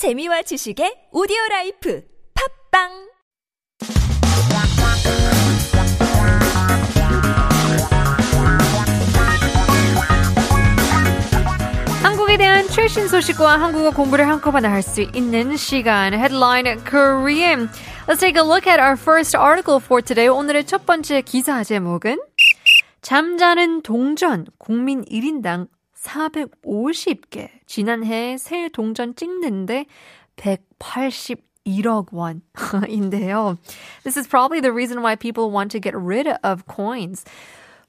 재미와 지식의 오디오 라이프 팝빵 한국에 대한 최신 소식과 한국어 공부를 한꺼번에 할 수 있는 시간 Headline Korean. Let's take a look at our first article for today. 오늘의 첫 번째 기사 제목은 잠자는 동전 국민 1인당 450개. 지난해 새 동전 찍는데 181억 원인데요. This is probably the reason why people want to get rid of coins.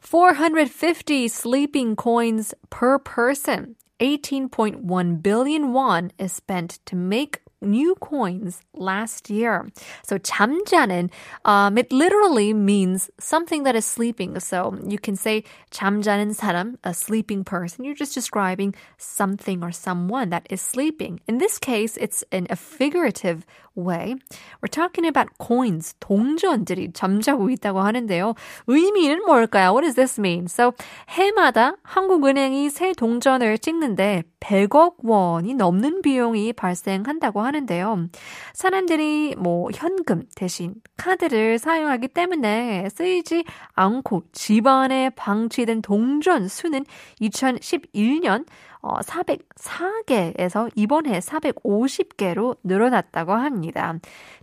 450 sleeping coins per person. 18.1 billion won is spent to make new coins last year. So 잠자는, um, it literally means something that is sleeping. So you can say 잠자는 사람, a sleeping person. You're just describing something or someone that is sleeping. In this case, it's in a figurative way. We're talking about coins, 동전들이 잠자고 있다고 하는데요. 의미는 뭘까요? What does this mean? So 해마다 한국은행이 새 동전을 찍는데 100억 원이 넘는 비용이 발생한다고 하는데 요. 사람들이 뭐 현금 대신 카드를 사용하기 때문에 쓰이지 않고 집안에 방치된 동전 수는 2011년 어, 404개에서 이번해 450개로 늘어났다고 합니다.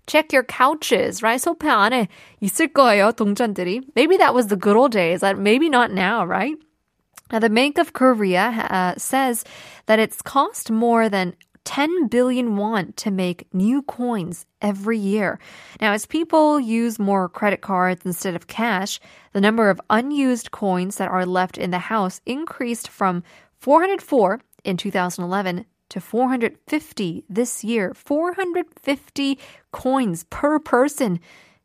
Check your couches, right? 소파 안에 있을 거예요, 동전들이. Maybe that was the good old days, maybe not now, right? Now, the Bank of Korea uh, says that it's cost more than 10 billion won to make new coins every year. Now, as people use more credit cards instead of cash, the number of unused coins that are left in the house increased from 404 in 2011 to 450 this year. 450 coins per person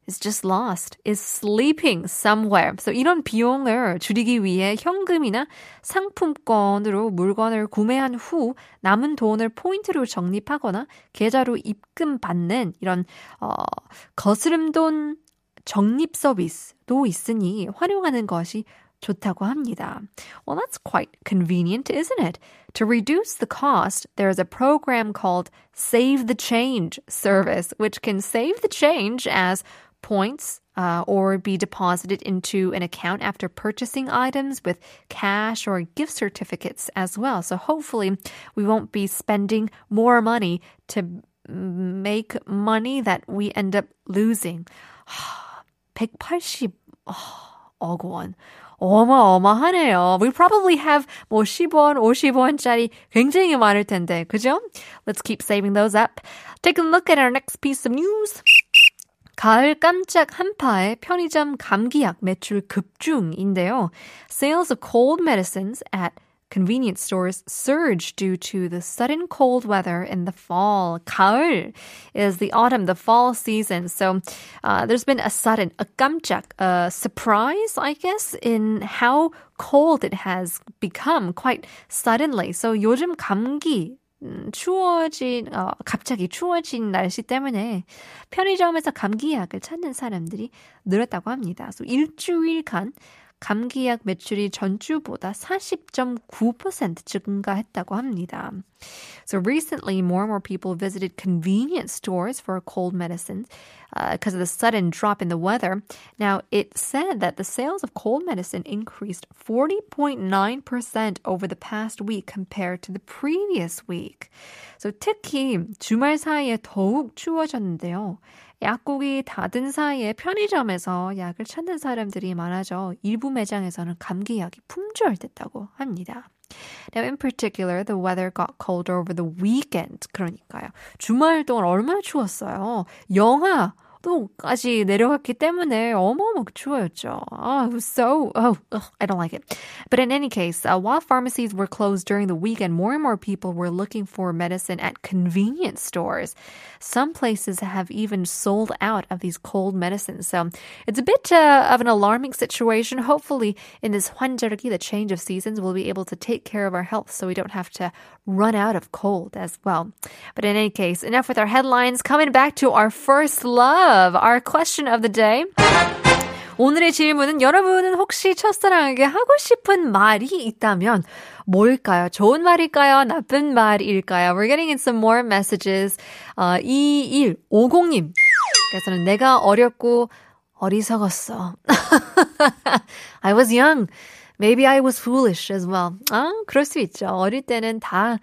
is just lost, is sleeping somewhere. So 이런 비용을 줄이기 위해 현금이나 상품권으로 물건을 구매한 후 남은 돈을 포인트로 적립하거나 계좌로 입금받는 이런 어, 거스름돈 적립 서비스도 있으니 활용하는 것이 좋다고 합니다. Well, that's quite convenient, isn't it? To reduce the cost, there's a program called Save the Change service, which can save the change as points uh, or be deposited into an account after purchasing items with cash or gift certificates as well. So hopefully, we won't be spending more money to make money that we end up losing. 180억 원. 어마어마하네요. We probably have 뭐 10원, 50원짜리 굉장히 많을 텐데, 그죠? Let's keep saving those up. Take a look at our next piece of news. 가을 깜짝 한파에 편의점 감기약 매출 급중인데요. Sales of cold medicines at convenience stores surge due to the sudden cold weather in the fall. 가을 is the autumn, the fall season. So uh, there's been a sudden, a 깜짝, a surprise, I guess, in how cold it has become quite suddenly. So 요즘 감기 추워진, 어, 갑자기 추워진 날씨 때문에 편의점에서 감기약을 찾는 사람들이 늘었다고 합니다. So 일주일간 감기약 매출이 전주보다 40.9% 증가했다고 합니다. So recently, more and more people visited convenience stores for cold medicines because uh, of the sudden drop in the weather. Now, it said that the sales of cold medicine increased 40.9% over the past week compared to the previous week. So 특히 주말 사이에 더욱 추워졌는데요. 약국이 닫은 사이에 편의점에서 약을 찾는 사람들이 많아져 일부 매장에서는 감기약이 품절됐다고 합니다. Now, in particular, the weather got colder over the weekend. 그러니까요. 주말 동안 얼마나 추웠어요. 영하 도까지 내려갔기 때문에 어마어마하게 추워졌죠. Oh, it was so, oh, ugh, I don't like it. But in any case, uh, while pharmacies were closed during the weekend, more and more people were looking for medicine at convenience stores. Some places have even sold out of these cold medicines. So it's a bit uh, of an alarming situation. Hopefully, in this 환절기, the change of seasons, we'll be able to take care of our health so we don't have to run out of cold as well. But in any case, enough with our headlines. Coming back to our first love, Our question of the day. 오늘의 질문은 여러분은 혹시 첫사랑에게 하고 싶은 말이 있다면 뭘까요? 좋은 말일까요? 나쁜 말일까요? We're getting in some more messages. 어, 2150님. 그래서는 내가 어렸고 어리석었어. I was young. Maybe I was foolish as well. 아, 그럴 수 있죠. 어릴 때는 다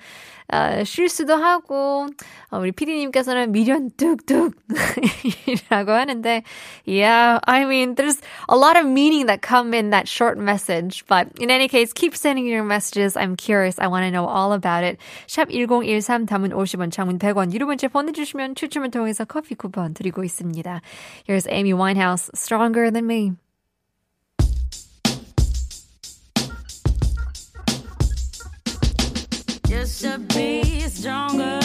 어, 실수도 하고 어, 우리 피디님께서는 미련 뚝뚝 이라고 하는데 yeah, I mean there's a lot of meaning that come in that short message. But in any case, keep sending your messages. I'm curious. I want to know all about it. 샵 1013 담은 50원, 장문 100원 유료 문자 보내주시면 추첨을 통해서 커피 쿠폰 드리고 있습니다. Here's Amy Winehouse, Stronger Than Me. You should be stronger